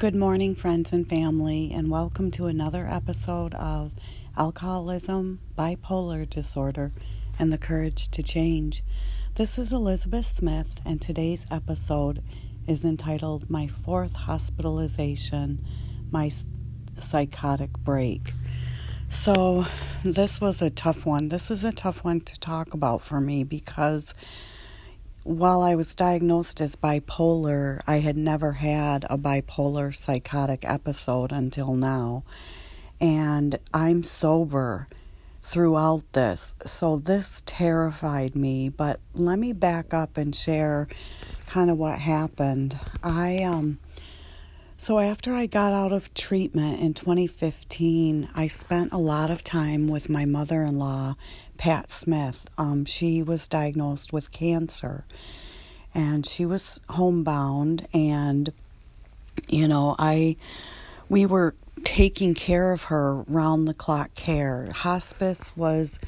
Good morning, friends and family, and welcome to another episode of Alcoholism, Bipolar Disorder, and the Courage to Change. This is Elizabeth Smith, and today's episode is entitled My Fourth Hospitalization, My Psychotic Break. So, this was a tough one. This is a tough one to talk about for me because while I was diagnosed as bipolar, I had never had a bipolar psychotic episode until now. And I'm sober throughout this. So this terrified me, but let me back up and share kind of what happened. I um so after I got out of treatment in 2015, I spent a lot of time with my mother-in-law Pat Smith. Um, she was diagnosed with cancer and she was homebound and you know, I we were taking care of her round the clock care. Hospice was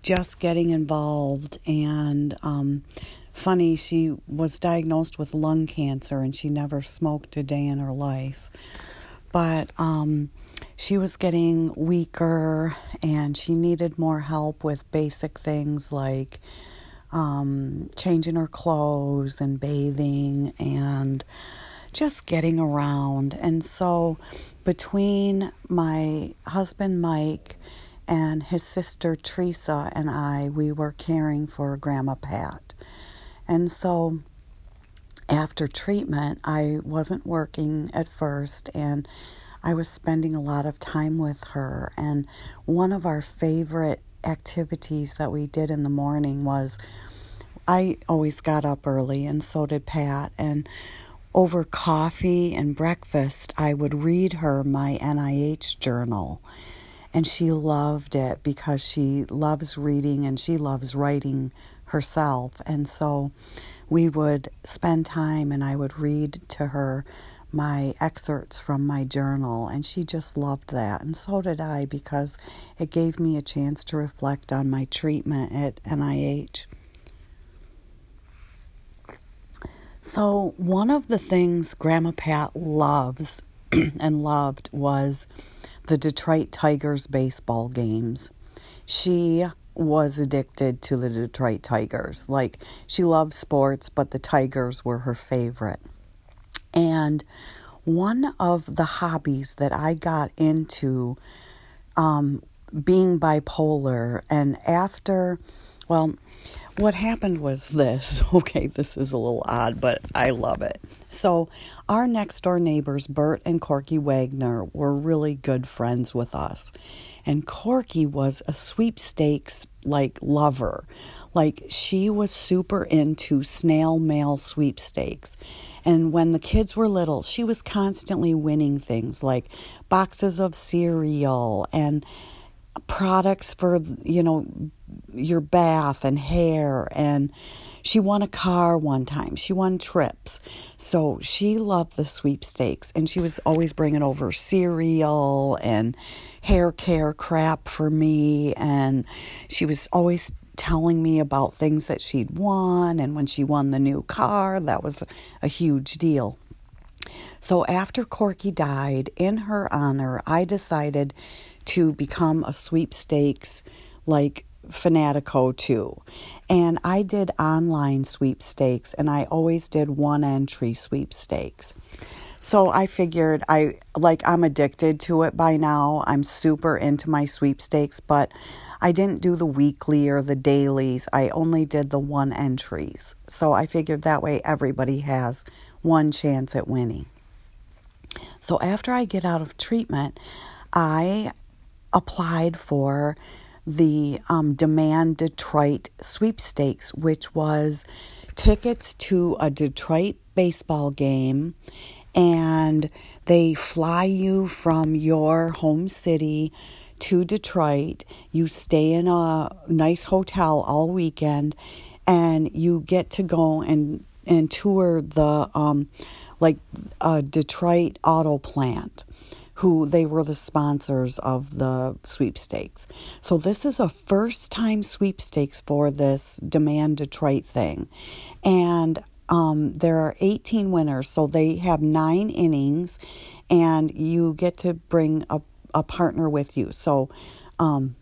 just getting involved and um, funny she was diagnosed with lung cancer and she never smoked a day in her life but um, she was getting weaker and she needed more help with basic things like um, changing her clothes and bathing and just getting around. And so, between my husband Mike and his sister Teresa and I, we were caring for Grandma Pat. And so, after treatment, I wasn't working at first and I was spending a lot of time with her. And one of our favorite activities that we did in the morning was I always got up early, and so did Pat. And over coffee and breakfast, I would read her my NIH journal. And she loved it because she loves reading and she loves writing herself. And so we would spend time and I would read to her my excerpts from my journal, and she just loved that. And so did I because it gave me a chance to reflect on my treatment at NIH. So, one of the things Grandma Pat loves and loved was the Detroit Tigers baseball games. She was addicted to the Detroit Tigers. Like, she loved sports, but the Tigers were her favorite. And one of the hobbies that I got into um, being bipolar, and after, well, what happened was this. Okay, this is a little odd, but I love it. So, our next door neighbors, Bert and Corky Wagner, were really good friends with us. And Corky was a sweepstakes like lover. Like she was super into snail mail sweepstakes. And when the kids were little, she was constantly winning things like boxes of cereal and products for, you know, your bath and hair and she won a car one time. She won trips. So she loved the sweepstakes and she was always bringing over cereal and hair care crap for me. And she was always telling me about things that she'd won. And when she won the new car, that was a huge deal. So after Corky died, in her honor, I decided to become a sweepstakes like Fanatico too. And I did online sweepstakes and I always did one entry sweepstakes. So I figured I like I'm addicted to it by now. I'm super into my sweepstakes, but I didn't do the weekly or the dailies. I only did the one entries. So I figured that way everybody has one chance at winning. So after I get out of treatment, I applied for the um, Demand Detroit sweepstakes, which was tickets to a Detroit baseball game, and they fly you from your home city to Detroit. You stay in a nice hotel all weekend, and you get to go and and tour the um, like a Detroit auto plant who they were the sponsors of the sweepstakes. So this is a first time sweepstakes for this Demand Detroit thing. And um, there are 18 winners, so they have nine innings, and you get to bring a, a partner with you. So, um,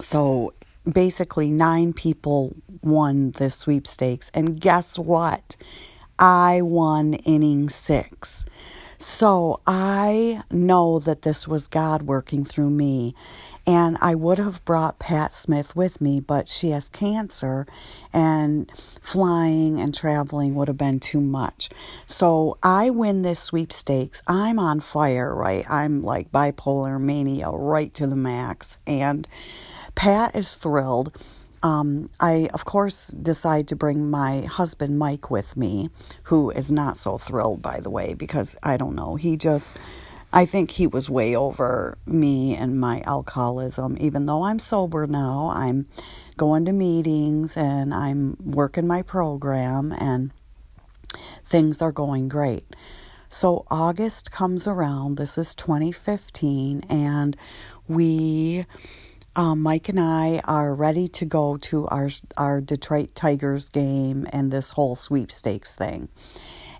so basically, nine people won the sweepstakes, and guess what? I won inning six. So I know that this was God working through me. And I would have brought Pat Smith with me, but she has cancer, and flying and traveling would have been too much. So I win this sweepstakes. I'm on fire, right? I'm like bipolar mania right to the max. And Pat is thrilled. Um, I, of course, decide to bring my husband Mike with me, who is not so thrilled, by the way, because I don't know. He just, I think he was way over me and my alcoholism. Even though I'm sober now, I'm going to meetings and I'm working my program, and things are going great. So, August comes around. This is 2015, and we um, Mike and I are ready to go to our our Detroit Tigers game and this whole sweepstakes thing,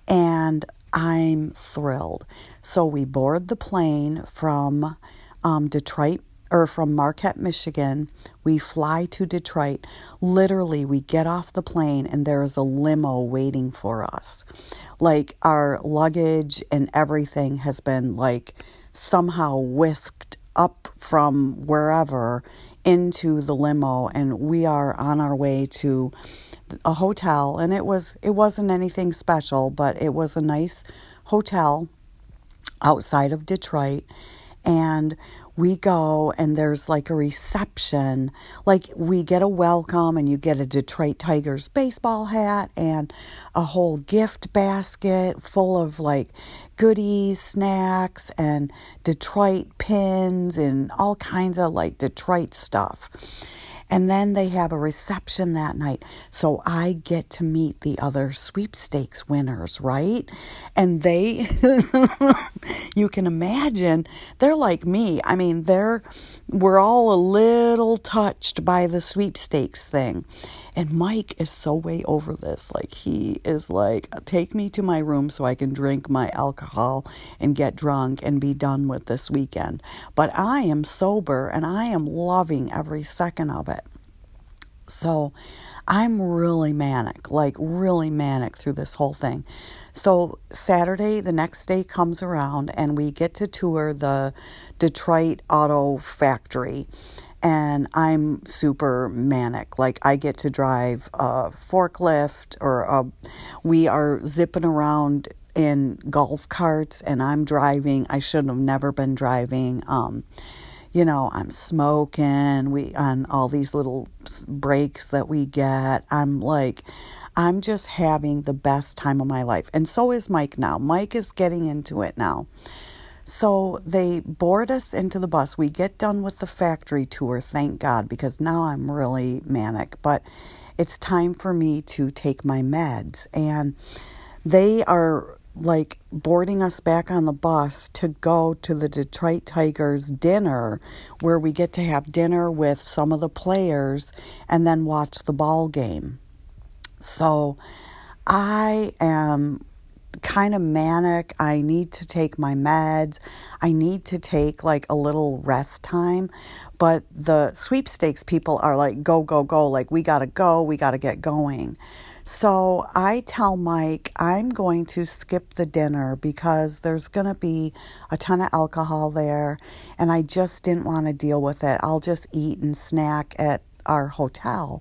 and I'm thrilled. So we board the plane from um, Detroit or from Marquette, Michigan. We fly to Detroit. Literally, we get off the plane and there is a limo waiting for us. Like our luggage and everything has been like somehow whisked up from wherever into the limo and we are on our way to a hotel and it was it wasn't anything special but it was a nice hotel outside of Detroit and we go and there's like a reception. Like we get a welcome and you get a Detroit Tigers baseball hat and a whole gift basket full of like goodies, snacks, and Detroit pins and all kinds of like Detroit stuff. And then they have a reception that night. So I get to meet the other sweepstakes winners, right? And they, you can imagine, they're like me. I mean, they're, we're all a little touched by the sweepstakes thing. And Mike is so way over this. Like, he is like, take me to my room so I can drink my alcohol and get drunk and be done with this weekend. But I am sober and I am loving every second of it. So I'm really manic, like really manic through this whole thing. So Saturday, the next day comes around, and we get to tour the Detroit Auto Factory and I'm super manic. Like I get to drive a forklift or a, we are zipping around in golf carts and I'm driving. I should have never been driving. Um, you know, I'm smoking. We on all these little breaks that we get. I'm like I'm just having the best time of my life. And so is Mike now. Mike is getting into it now. So they board us into the bus. We get done with the factory tour, thank God, because now I'm really manic. But it's time for me to take my meds. And they are like boarding us back on the bus to go to the Detroit Tigers dinner where we get to have dinner with some of the players and then watch the ball game. So I am kind of manic. I need to take my meds. I need to take like a little rest time. But the sweepstakes people are like, go, go, go. Like, we got to go. We got to get going. So I tell Mike I'm going to skip the dinner because there's going to be a ton of alcohol there and I just didn't want to deal with it. I'll just eat and snack at our hotel.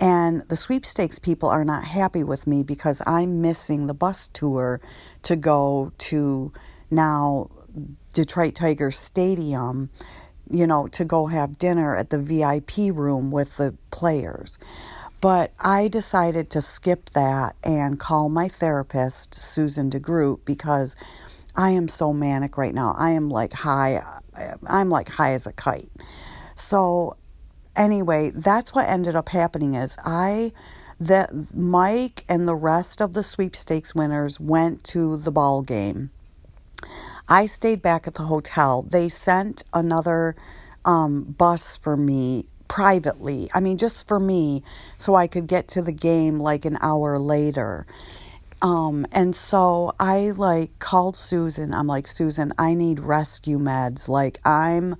And the sweepstakes people are not happy with me because I'm missing the bus tour to go to now Detroit Tigers Stadium, you know, to go have dinner at the VIP room with the players. But I decided to skip that and call my therapist, Susan DeGroot, because I am so manic right now. I am like high, I'm like high as a kite. So anyway, that's what ended up happening is I that Mike and the rest of the sweepstakes winners went to the ball game. I stayed back at the hotel. They sent another um, bus for me privately. I mean, just for me, so I could get to the game like an hour later. Um, and so I like called Susan. I'm like, Susan, I need rescue meds. Like, I'm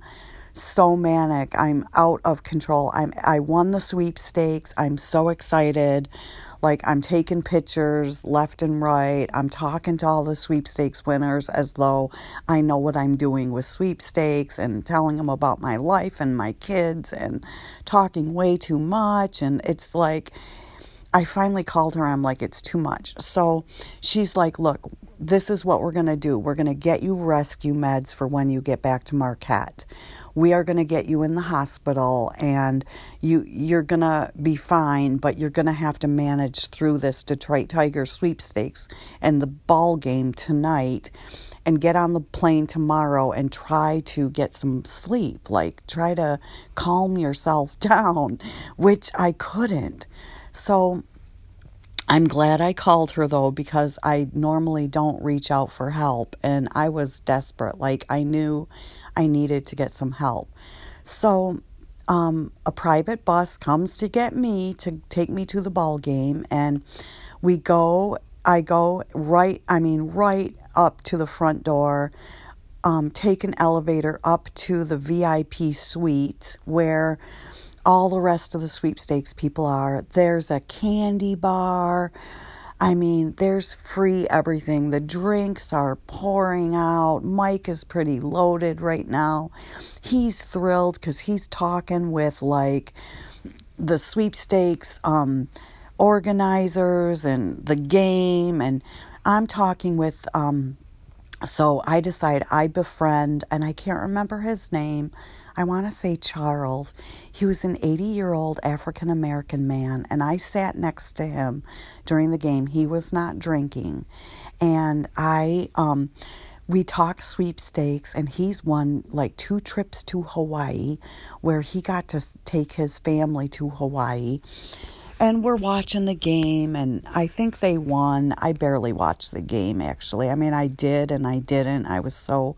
so manic. I'm out of control. I'm I won the sweepstakes. I'm so excited. Like I'm taking pictures left and right. I'm talking to all the sweepstakes winners as though I know what I'm doing with sweepstakes and telling them about my life and my kids and talking way too much and it's like I finally called her. I'm like, it's too much. So she's like, look, this is what we're going to do. We're going to get you rescue meds for when you get back to Marquette we are going to get you in the hospital and you you're going to be fine but you're going to have to manage through this Detroit Tiger sweepstakes and the ball game tonight and get on the plane tomorrow and try to get some sleep. Like try to calm yourself down which I couldn't. So I'm glad I called her though because I normally don't reach out for help and I was desperate. Like I knew I needed to get some help. So um, a private bus comes to get me to take me to the ball game, and we go. I go right. I mean, right up to the front door. Um, take an elevator up to the VIP suite where all the rest of the sweepstakes people are. There's a candy bar. I mean, there's free everything. The drinks are pouring out. Mike is pretty loaded right now. He's thrilled because he's talking with like the sweepstakes um, organizers and the game. And I'm talking with, um, so I decide I befriend, and I can't remember his name. I want to say Charles. He was an 80 year old African American man, and I sat next to him during the game. He was not drinking. And I, um, we talked sweepstakes, and he's won like two trips to Hawaii where he got to take his family to Hawaii. And we're watching the game, and I think they won. I barely watched the game, actually. I mean, I did and I didn't. I was so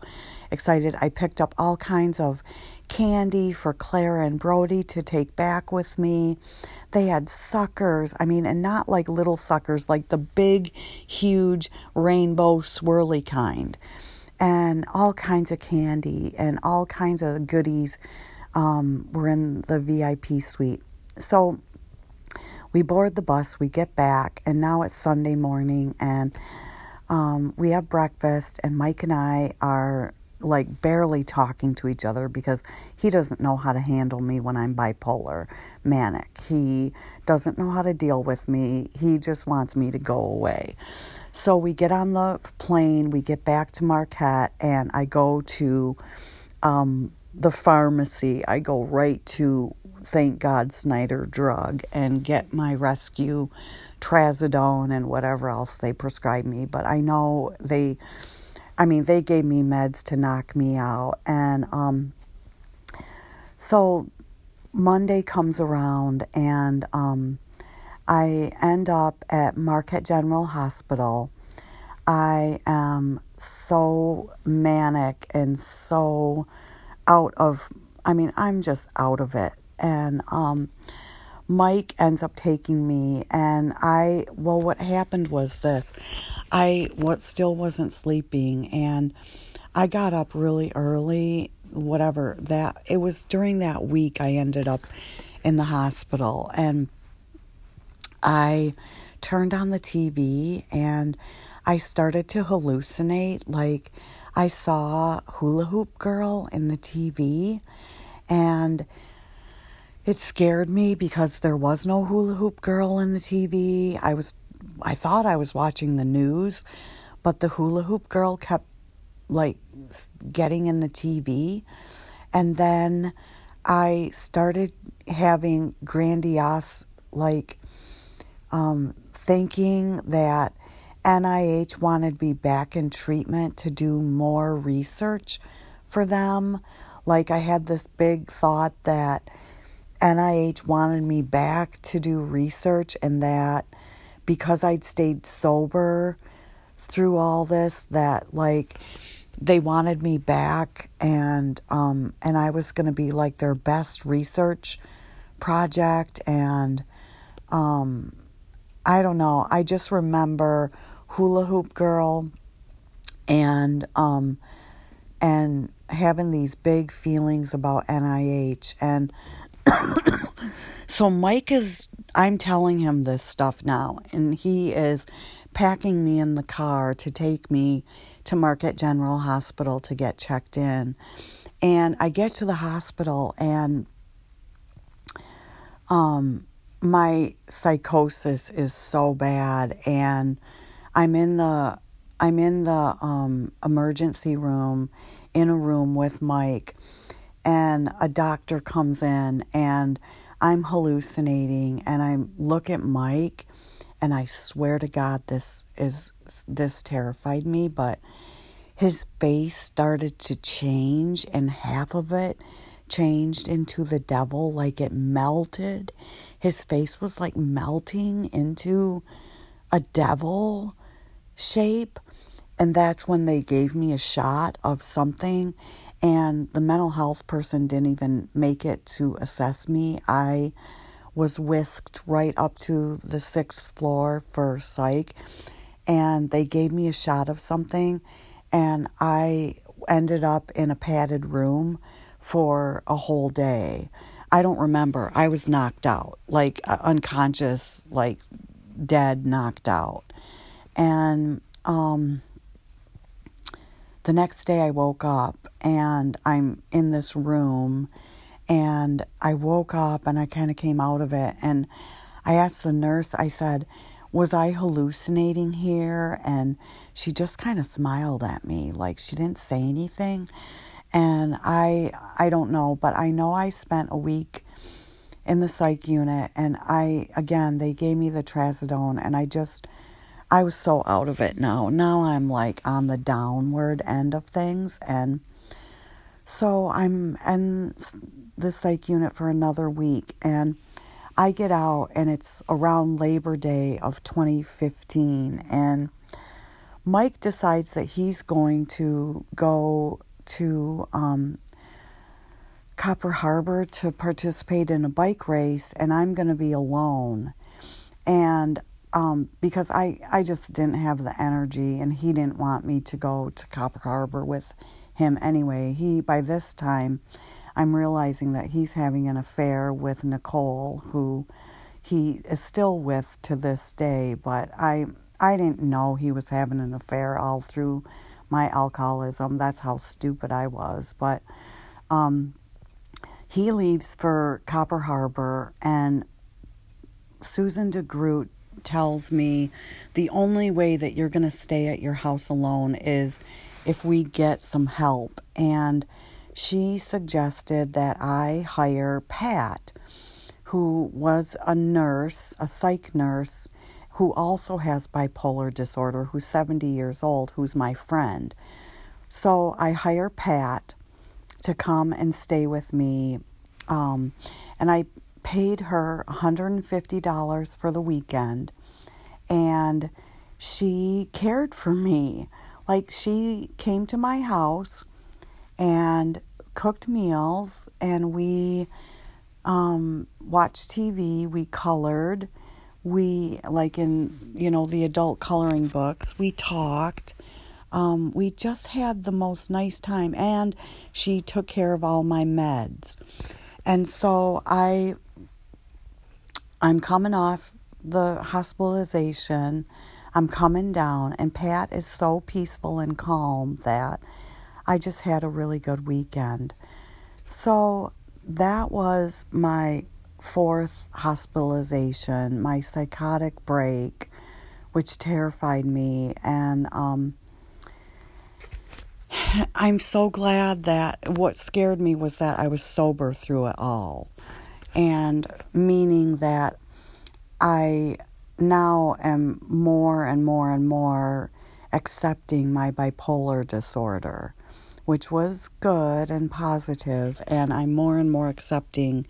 excited. I picked up all kinds of candy for Clara and Brody to take back with me. They had suckers, I mean, and not like little suckers, like the big, huge rainbow swirly kind, and all kinds of candy and all kinds of goodies um, were in the VIP suite. So we board the bus, we get back, and now it's Sunday morning, and um, we have breakfast, and Mike and I are like barely talking to each other because he doesn't know how to handle me when I'm bipolar manic. He doesn't know how to deal with me. He just wants me to go away. So we get on the plane, we get back to Marquette, and I go to um, the pharmacy. I go right to Thank God Snyder Drug and get my rescue trazodone and whatever else they prescribe me. But I know they I mean, they gave me meds to knock me out. And um, so Monday comes around, and um, I end up at Marquette General Hospital. I am so manic and so out of, I mean, I'm just out of it. And um, Mike ends up taking me, and I, well, what happened was this. I what still wasn't sleeping and I got up really early whatever that it was during that week I ended up in the hospital and I turned on the TV and I started to hallucinate like I saw hula hoop girl in the TV and it scared me because there was no hula hoop girl in the TV. I was I thought I was watching the news, but the hula hoop girl kept like getting in the TV. And then I started having grandiose, like, um, thinking that NIH wanted me back in treatment to do more research for them. Like, I had this big thought that NIH wanted me back to do research and that because I'd stayed sober through all this that like they wanted me back and um and I was going to be like their best research project and um, I don't know. I just remember Hula Hoop Girl and um, and having these big feelings about NIH and so Mike is I'm telling him this stuff now and he is packing me in the car to take me to Marquette General Hospital to get checked in. And I get to the hospital and um my psychosis is so bad and I'm in the I'm in the um emergency room in a room with Mike and a doctor comes in and I'm hallucinating and I look at Mike and I swear to God this is this terrified me but his face started to change and half of it changed into the devil like it melted. His face was like melting into a devil shape and that's when they gave me a shot of something and the mental health person didn't even make it to assess me i was whisked right up to the sixth floor for psych and they gave me a shot of something and I ended up in a padded room for a whole day. I don't remember. I was knocked out, like uh, unconscious, like dead, knocked out. And um, the next day I woke up and I'm in this room and I woke up and I kind of came out of it and I asked the nurse, I said, was I hallucinating here? And she just kind of smiled at me, like she didn't say anything. And I, I don't know, but I know I spent a week in the psych unit, and I, again, they gave me the trazodone, and I just, I was so out of it now. Now I'm like on the downward end of things, and so I'm in the psych unit for another week, and I get out and it's around Labor Day of 2015 and Mike decides that he's going to go to um, Copper Harbor to participate in a bike race and I'm going to be alone. And um, because I, I just didn't have the energy and he didn't want me to go to Copper Harbor with him anyway. He, by this time, I'm realizing that he's having an affair with Nicole, who he is still with to this day. But I I didn't know he was having an affair all through my alcoholism. That's how stupid I was. But um, he leaves for Copper Harbor, and Susan DeGroot tells me the only way that you're going to stay at your house alone is if we get some help. And she suggested that I hire Pat, who was a nurse, a psych nurse, who also has bipolar disorder, who's 70 years old, who's my friend. So I hire Pat to come and stay with me. Um, and I paid her $150 for the weekend. And she cared for me. Like, she came to my house and cooked meals and we um, watched TV, we colored, we, like in, you know, the adult coloring books, we talked. Um, we just had the most nice time, and she took care of all my meds. And so I, I'm coming off the hospitalization. I'm coming down, and Pat is so peaceful and calm that I just had a really good weekend. So that was my fourth hospitalization, my psychotic break, which terrified me. And um, I'm so glad that what scared me was that I was sober through it all. And meaning that I now am more and more and more accepting my bipolar disorder which was good and positive, and I'm more and more accepting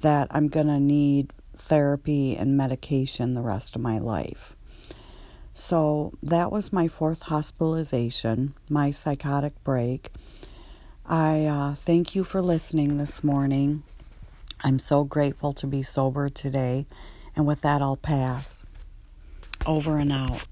that I'm going to need therapy and medication the rest of my life. So that was my fourth hospitalization, my psychotic break. I uh, thank you for listening this morning. I'm so grateful to be sober today. And with that, I'll pass. Over and out.